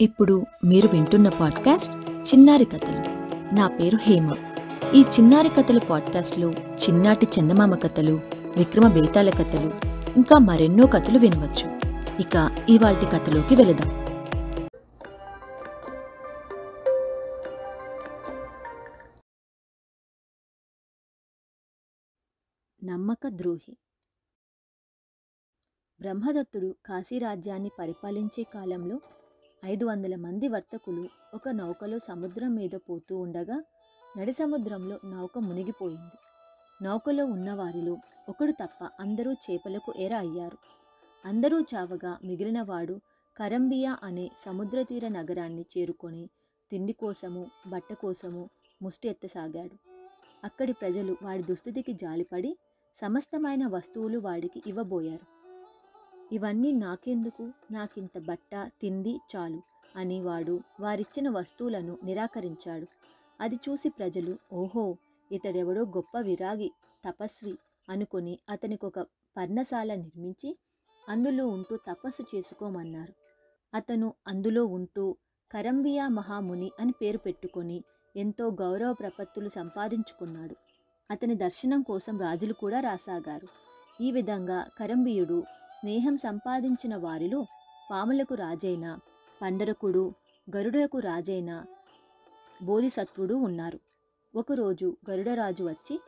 ఇప్పుడు మీరు వింటున్న పాడ్కాస్ట్ చిన్నారి కథలు. నా పేరు హేమ. ఈ చిన్నారి కథలు పాడ్కాస్ట్లో చిన్నాటి చందమామ కథలు విక్రమ బేతాల కథలు ఇంకా మరెన్నో కథలు వినవచ్చు. ఇక ఇవాల్టి కథలోకి వెళదాం. నమ్మక ద్రోహి. బ్రహ్మదత్తుడు కాశీరాజ్యాన్ని పరిపాలించే కాలంలో ఐదు వందల మంది వర్తకులు ఒక నౌకలో సముద్రం మీద పోతూ ఉండగా నడి సముద్రంలో నౌక మునిగిపోయింది. నౌకలో ఉన్నవారిలో ఒకడు తప్ప అందరూ చేపలకు ఎర అయ్యారు. అందరూ చావగా మిగిలినవాడు కరంబియా అనే సముద్రతీర నగరాన్ని చేరుకొని తిండి కోసము బట్ట కోసము ముష్టి ఎత్తసాగాడు. అక్కడి ప్రజలు వాడి దుస్థితికి జాలిపడి సమస్తమైన వస్తువులు వాడికి ఇవ్వబోయారు. ఇవన్నీ నాకెందుకు? నాకింత బట్ట తిండి చాలు అని వాడు వారిచ్చిన వస్తువులను నిరాకరించాడు. అది చూసి ప్రజలు ఓహో ఇతడెవడో గొప్ప విరాగి తపస్వి అనుకొని అతనికొక పర్ణశాల నిర్మించి అందులో ఉంటూ తపస్సు చేసుకోమన్నారు. అతను అందులో ఉంటూ కరంబియా మహాముని అని పేరు పెట్టుకొని ఎంతో గౌరవ ప్రపత్తులు సంపాదించుకున్నాడు. అతని దర్శనం కోసం రాజులు కూడా రాసాగారు. ఈ విధంగా కరంబియుడు స్నేహం సంపాదించిన వారిలో పాములకు రాజైన పండరకుడు గరుడకు రాజైన బోధిసత్వుడు ఉన్నారు. ఒకరోజు గరుడరాజు వచ్చి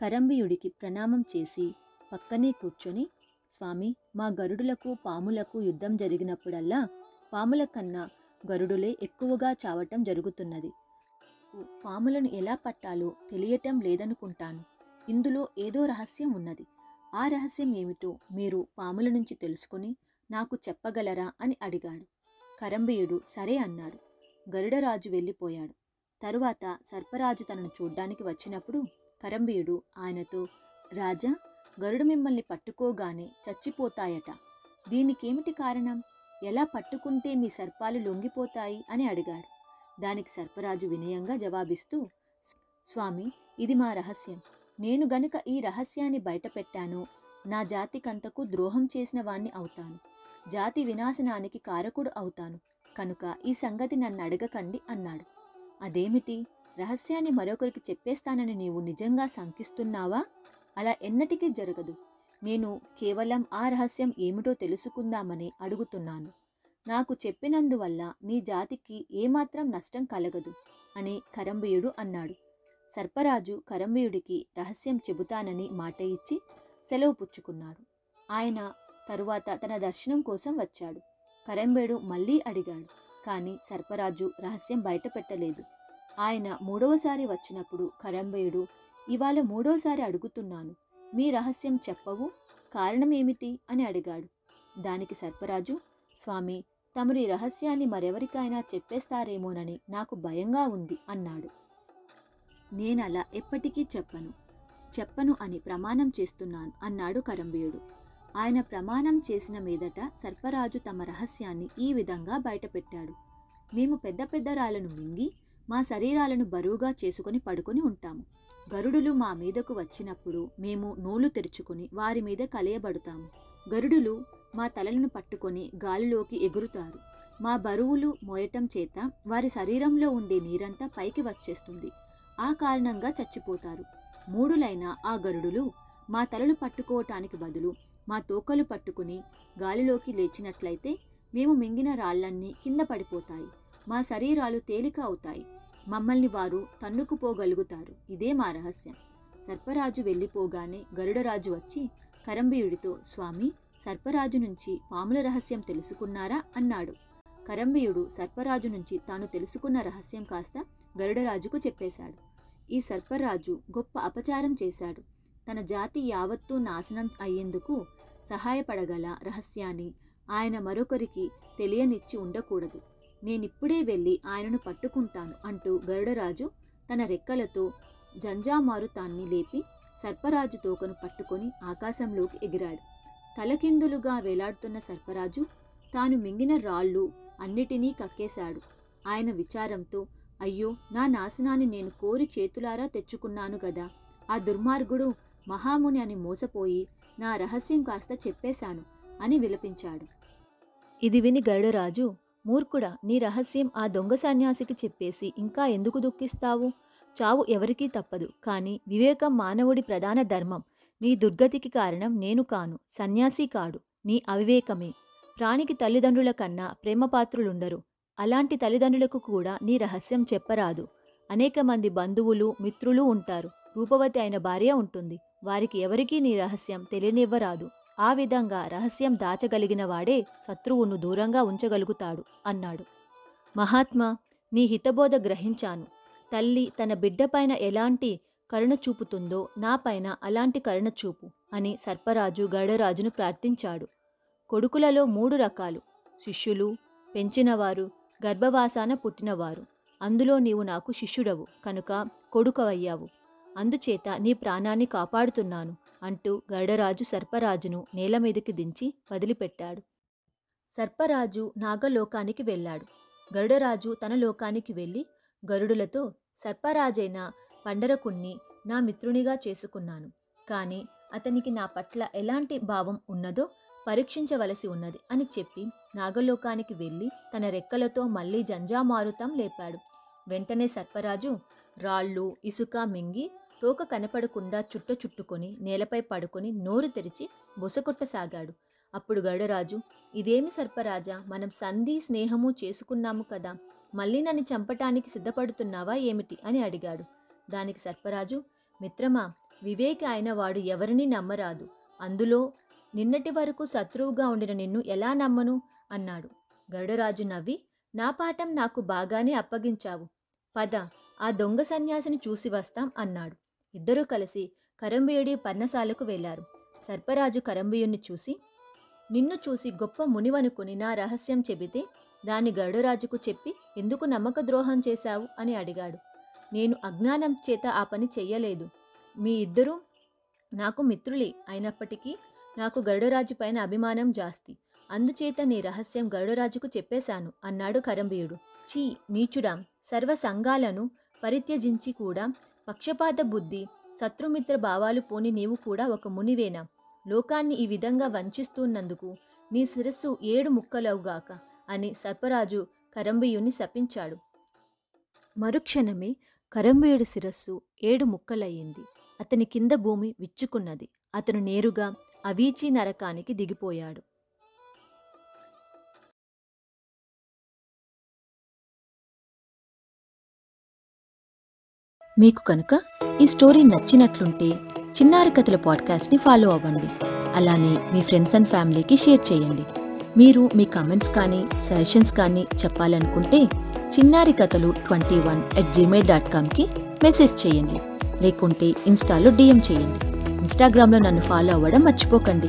కరంబియుడికి ప్రణామం చేసి పక్కనే కూర్చొని స్వామి మా గరుడులకు పాములకు యుద్ధం జరిగినప్పుడల్లా పాముల కన్నా గరుడులే ఎక్కువగా చావటం జరుగుతున్నది. పాములను ఎలా పట్టాలో తెలియటం లేదనుకుంటాను. ఇందులో ఏదో రహస్యం ఉన్నది. ఆ రహస్యం ఏమిటో మీరు పాముల నుంచి తెలుసుకుని నాకు చెప్పగలరా అని అడిగాడు. కరంబియుడు సరే అన్నాడు. గరుడరాజు వెళ్ళిపోయాడు. తరువాత సర్పరాజు తనను చూడ్డానికి వచ్చినప్పుడు కరంబీయుడు ఆయనతో రాజా గరుడు మిమ్మల్ని పట్టుకోగానే చచ్చిపోతాయట. దీనికేమిటి కారణం? ఎలా పట్టుకుంటే మీ సర్పాలు లొంగిపోతాయి? అని అడిగాడు. దానికి సర్పరాజు వినయంగా జవాబిస్తూ స్వామి ఇది మా రహస్యం. నేను గనుక ఈ రహస్యాన్ని బయటపెట్టాను నా జాతికంతకు ద్రోహం చేసిన వాణ్ణి అవుతాను. జాతి వినాశనానికి కారకుడు అవుతాను. కనుక ఈ సంగతి నన్ను అడగకండి అన్నాడు. అదేమిటి? రహస్యాన్ని మరొకరికి చెప్పేస్తానని నీవు నిజంగా శంకిస్తున్నావా అలా ఎన్నటికీ జరగదు. నేను కేవలం ఆ రహస్యం ఏమిటో తెలుసుకుందామని అడుగుతున్నాను. నాకు చెప్పినందువల్ల నీ జాతికి ఏమాత్రం నష్టం కలగదు అని కరంబియుడు అన్నాడు. సర్పరాజు కరంబియుడికి రహస్యం చెబుతానని మాట ఇచ్చి సెలవు పుచ్చుకున్నాడు. ఆయన తరువాత తన దర్శనం కోసం వచ్చాడు. కరంబేడు మళ్ళీ అడిగాడు. కానీ సర్పరాజు రహస్యం బయట పెట్టలేదు ఆయన మూడవసారి వచ్చినప్పుడు కరంబేయుడు ఇవాళ మూడోసారి అడుగుతున్నాను. మీ రహస్యం చెప్పవు? కారణం ఏమిటి? అని అడిగాడు. దానికి సర్పరాజు స్వామి తమరి రహస్యాన్ని మరెవరికైనా చెప్పేస్తారేమోనని నాకు భయంగా ఉంది అన్నాడు. నేనలా ఎప్పటికీ చెప్పను. చెప్పను అని ప్రమాణం చేస్తున్నాను అన్నాడు కరంబీయుడు. ఆయన ప్రమాణం చేసిన మీదట సర్పరాజు తమ రహస్యాన్ని ఈ విధంగా బయటపెట్టాడు. మేము పెద్ద పెద్ద రాళ్ళను మింగి మా శరీరాలను బరువుగా చేసుకుని పడుకొని ఉంటాము. గరుడులు మా మీదకు వచ్చినప్పుడు మేము నోలు తెరుచుకుని వారి మీద కలయబడతాము. గరుడులు మా తలలను పట్టుకొని గాలిలోకి ఎగురుతారు. మా బరువులు మోయటం చేత వారి శరీరంలో ఉండే నీరంతా పైకి వచ్చేస్తుంది. ఆ కారణంగా చచ్చిపోతారు. మూడులైన ఆ గరుడులు మా తలలు పట్టుకోవటానికి బదులు మా తోకలు పట్టుకుని గాలిలోకి లేచినట్లయితే మేము మింగిన రాళ్ళన్నీ కింద పడిపోతాయి. మా శరీరాలు తేలిక అవుతాయి. మమ్మల్ని వారు తన్నుకుపోగలుగుతారు. ఇదే మా రహస్యం. సర్పరాజు వెళ్ళిపోగానే గరుడరాజు వచ్చి కరంబీయుడితో స్వామి సర్పరాజు నుంచి పాముల రహస్యం తెలుసుకున్నారా? అన్నాడు. కరంబీయుడు సర్పరాజు నుంచి తాను తెలుసుకున్న రహస్యం కాస్త గరుడరాజుకు చెప్పేశాడు. ఈ సర్పరాజు గొప్ప అపచారం చేశాడు. తన జాతి యావత్తూ నాశనం అయ్యేందుకు సహాయపడగల రహస్యాన్ని ఆయన మరొకరికి తెలియనిచ్చి ఉండకూడదు. నేనిప్పుడే వెళ్ళి ఆయనను పట్టుకుంటాను అంటూ గరుడరాజు తన రెక్కలతో జంజామారుతాన్ని లేపి సర్పరాజు తోకను పట్టుకొని ఆకాశంలోకి ఎగిరాడు. తలకిందులుగా వేలాడుతున్న సర్పరాజు తాను మింగిన రాళ్ళు అన్నిటినీ కక్కేశాడు. ఆయన విచారంతో అయ్యో నా నాశనాన్ని నేను కోరి చేతులారా తెచ్చుకున్నాను గదా. ఆ దుర్మార్గుడు మహాముని అని మోసపోయి నా రహస్యం కాస్త చెప్పేశాను అని విలపించాడు. ఇది విని గరుడరాజు మూర్ఖుడా నీ రహస్యం ఆ దొంగ సన్యాసికి చెప్పేసి ఇంకా ఎందుకు దుఃఖిస్తావు? చావు ఎవరికీ తప్పదు కానీ వివేకం మానవుడి ప్రధాన ధర్మం. నీ దుర్గతికి కారణం నేను కాను సన్యాసి కాడు నీ అవివేకమే. ప్రాణికి తల్లిదండ్రుల కన్నా ప్రేమపాత్రులుండరు. అలాంటి తల్లిదండ్రులకు కూడా నీ రహస్యం చెప్పరాదు. అనేక మంది బంధువులు మిత్రులు ఉంటారు. రూపవతి అయిన భార్య ఉంటుంది. వారికి ఎవరికీ నీ రహస్యం తెలియనివ్వరాదు. ఆ విధంగా రహస్యం దాచగలిగిన వాడే శత్రువును దూరంగా ఉంచగలుగుతాడు అన్నాడు. మహాత్మా నీ హితబోధ గ్రహించాను. తల్లి తన బిడ్డపైన ఎలాంటి కరుణ చూపుతుందో నాపైన అలాంటి కరుణ చూపు అని సర్పరాజు గడరాజును ప్రార్థించాడు. కొడుకులలో మూడు రకాలు. శిష్యులు పెంచినవారు గర్భవాసాన పుట్టినవారు. అందులో నీవు నాకు శిష్యుడవు కనుక కొడుకవయ్యావు. అందుచేత నీ ప్రాణాన్ని కాపాడుతున్నాను అంటూ గరుడరాజు సర్పరాజును నేల మీదకి దించి వదిలిపెట్టాడు. సర్పరాజు నాగలోకానికి వెళ్ళాడు. గరుడరాజు తన లోకానికి వెళ్ళి గరుడులతో సర్పరాజైన పండరకుణ్ణి నా మిత్రునిగా చేసుకున్నాను. కానీ అతనికి నా పట్ల ఎలాంటి భావం ఉన్నదో పరీక్షించవలసి ఉన్నది అని చెప్పి నాగలోకానికి వెళ్ళి తన రెక్కలతో మళ్ళీ జంజామారుతం లేపాడు. వెంటనే సర్పరాజు రాళ్ళు ఇసుక మింగి తోక కనపడకుండా చుట్ట చుట్టుకొని నేలపై పడుకొని నోరు తెరిచి బొసకొట్టసాగాడు అప్పుడు గరుడరాజు ఇదేమి సర్పరాజా మనం సంధి స్నేహము చేసుకున్నాము కదా మళ్ళీ నన్ను చంపటానికి సిద్ధపడుతున్నావా ఏమిటి? అని అడిగాడు. దానికి సర్పరాజు మిత్రమా వివేకి అయిన వాడు ఎవరిని నమ్మరాదు. అందులో నిన్నటి వరకు శత్రువుగా ఉండిన నిన్ను ఎలా నమ్మను? అన్నాడు. గరుడరాజు నవ్వి నా పాఠం నాకు బాగానే అప్పగించావు. పద ఆ దొంగ సన్యాసిని చూసి వస్తాం అన్నాడు. ఇద్దరూ కలిసి కరంబియుడి పర్ణశాలకు వెళ్ళారు సర్పరాజు కరంబియుణ్ణి చూసి నిన్ను చూసి గొప్ప మునివనుకుని నా రహస్యం చెబితే దాన్ని గరుడరాజుకు చెప్పి ఎందుకు నమ్మక ద్రోహం చేశావు? అని అడిగాడు. నేను అజ్ఞానం చేత ఆ పని చెయ్యలేదు. మీ ఇద్దరూ నాకు మిత్రులే అయినప్పటికీ నాకు గరుడరాజు పైన అభిమానం జాస్తి. అందుచేత నీ రహస్యం గరుడరాజుకు చెప్పేశాను అన్నాడు కరంబీయుడు. చీ నీచుడా సర్వ సంఘాలను పరిత్యజించి కూడా పక్షపాత బుద్ధి శత్రుమిత్ర భావాలు పోని నీవు కూడా ఒక మునివేనా? లోకాన్ని ఈ విధంగా వంచిస్తున్నందుకు నీ శిరస్సు ఏడు ముక్కలవుగాక అని సర్పరాజు కరంబీయుని శపించాడు. మరుక్షణమే కరంబీయుడి శిరస్సు ఏడు ముక్కలయ్యింది. అతని కింద భూమి విచ్చుకున్నది. అతను నేరుగా అవీచి నరకానికి దిగిపోయాడు. మీకు కనుక ఈ స్టోరీ నచ్చినట్లుంటే చిన్నారి కథల పాడ్కాస్ట్ని ఫాలో అవ్వండి. అలానే మీ ఫ్రెండ్స్ అండ్ ఫ్యామిలీకి షేర్ చేయండి. మీరు మీ కమెంట్స్ కానీ సజెషన్స్ కానీ చెప్పాలనుకుంటే చిన్నారి కథలు twenty one at Gmail dot కామ్కి message చేయండి. లేకుంటే ఇన్స్టాలో డిఎం చేయండి. ఇన్స్టాగ్రామ్లో నన్ను ఫాలో అవ్వడం మర్చిపోకండి.